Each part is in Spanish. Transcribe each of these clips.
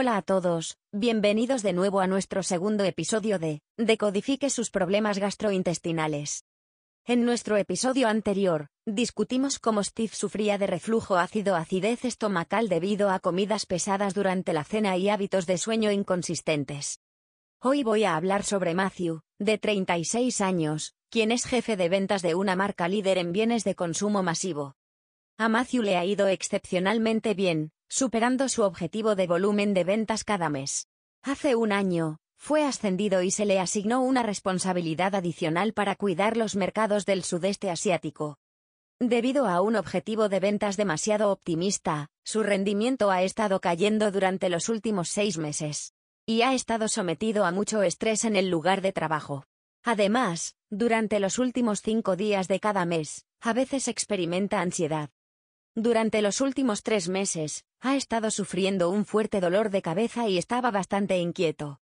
Hola a todos, bienvenidos de nuevo a nuestro segundo episodio de Decodifique sus problemas gastrointestinales. En nuestro episodio anterior, discutimos cómo Steve sufría de reflujo ácido acidez estomacal debido a comidas pesadas durante la cena y hábitos de sueño inconsistentes. Hoy voy a hablar sobre Matthew, de 36 años, quien es jefe de ventas de una marca líder en bienes de consumo masivo. A Matthew le ha ido excepcionalmente bien, superando su objetivo de volumen de ventas cada mes. Hace un año, fue ascendido y se le asignó una responsabilidad adicional para cuidar los mercados del sudeste asiático. Debido a un objetivo de ventas demasiado optimista, su rendimiento ha estado cayendo durante los últimos seis meses. Y ha estado sometido a mucho estrés en el lugar de trabajo. Además, durante los últimos cinco días de cada mes, a veces experimenta ansiedad. Durante los últimos tres meses, ha estado sufriendo un fuerte dolor de cabeza y estaba bastante inquieto.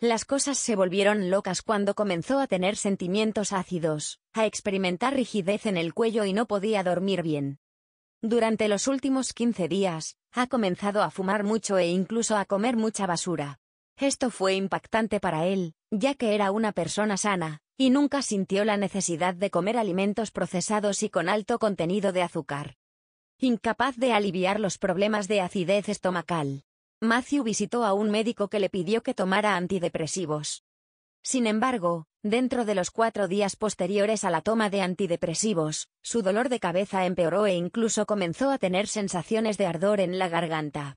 Las cosas se volvieron locas cuando comenzó a tener sentimientos ácidos, a experimentar rigidez en el cuello y no podía dormir bien. Durante los últimos 15 días, ha comenzado a fumar mucho e incluso a comer mucha basura. Esto fue impactante para él, ya que era una persona sana, y nunca sintió la necesidad de comer alimentos procesados y con alto contenido de azúcar. Incapaz de aliviar los problemas de acidez estomacal, Matthew visitó a un médico que le pidió que tomara antidepresivos. Sin embargo, dentro de los cuatro días posteriores a la toma de antidepresivos, su dolor de cabeza empeoró e incluso comenzó a tener sensaciones de ardor en la garganta.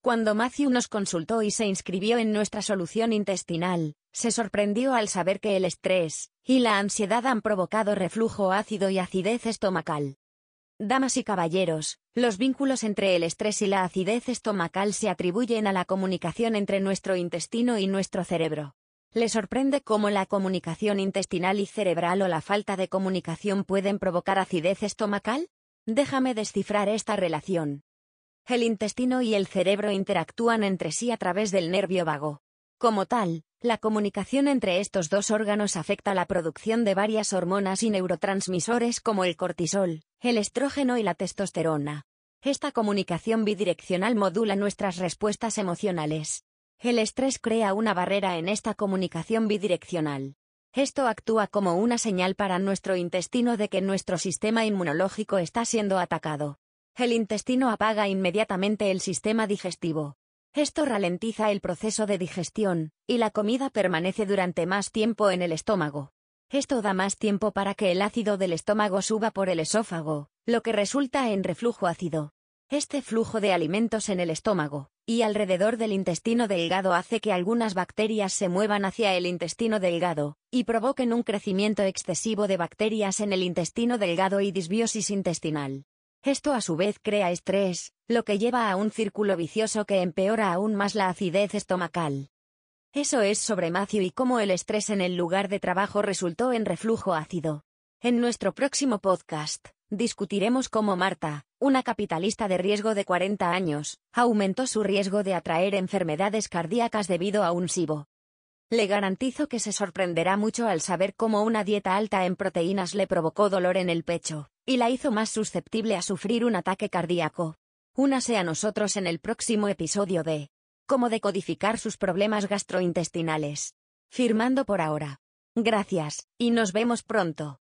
Cuando Matthew nos consultó y se inscribió en nuestra solución intestinal, se sorprendió al saber que el estrés y la ansiedad han provocado reflujo ácido y acidez estomacal. Damas y caballeros, los vínculos entre el estrés y la acidez estomacal se atribuyen a la comunicación entre nuestro intestino y nuestro cerebro. ¿Le sorprende cómo la comunicación intestinal y cerebral o la falta de comunicación pueden provocar acidez estomacal? Déjame descifrar esta relación. El intestino y el cerebro interactúan entre sí a través del nervio vago. Como tal, la comunicación entre estos dos órganos afecta la producción de varias hormonas y neurotransmisores como el cortisol, el estrógeno y la testosterona. Esta comunicación bidireccional modula nuestras respuestas emocionales. El estrés crea una barrera en esta comunicación bidireccional. Esto actúa como una señal para nuestro intestino de que nuestro sistema inmunológico está siendo atacado. El intestino apaga inmediatamente el sistema digestivo. Esto ralentiza el proceso de digestión, y la comida permanece durante más tiempo en el estómago. Esto da más tiempo para que el ácido del estómago suba por el esófago, lo que resulta en reflujo ácido. Este flujo de alimentos en el estómago y alrededor del intestino delgado hace que algunas bacterias se muevan hacia el intestino delgado, y provoquen un crecimiento excesivo de bacterias en el intestino delgado y disbiosis intestinal. Esto a su vez crea estrés, lo que lleva a un círculo vicioso que empeora aún más la acidez estomacal. Eso es sobre Matthew y cómo el estrés en el lugar de trabajo resultó en reflujo ácido. En nuestro próximo podcast, discutiremos cómo Marta, una capitalista de riesgo de 40 años, aumentó su riesgo de atraer enfermedades cardíacas debido a un SIBO. Le garantizo que se sorprenderá mucho al saber cómo una dieta alta en proteínas le provocó dolor en el pecho, y la hizo más susceptible a sufrir un ataque cardíaco. Únase a nosotros en el próximo episodio de Cómo decodificar sus problemas gastrointestinales. Firmando por ahora. Gracias, y nos vemos pronto.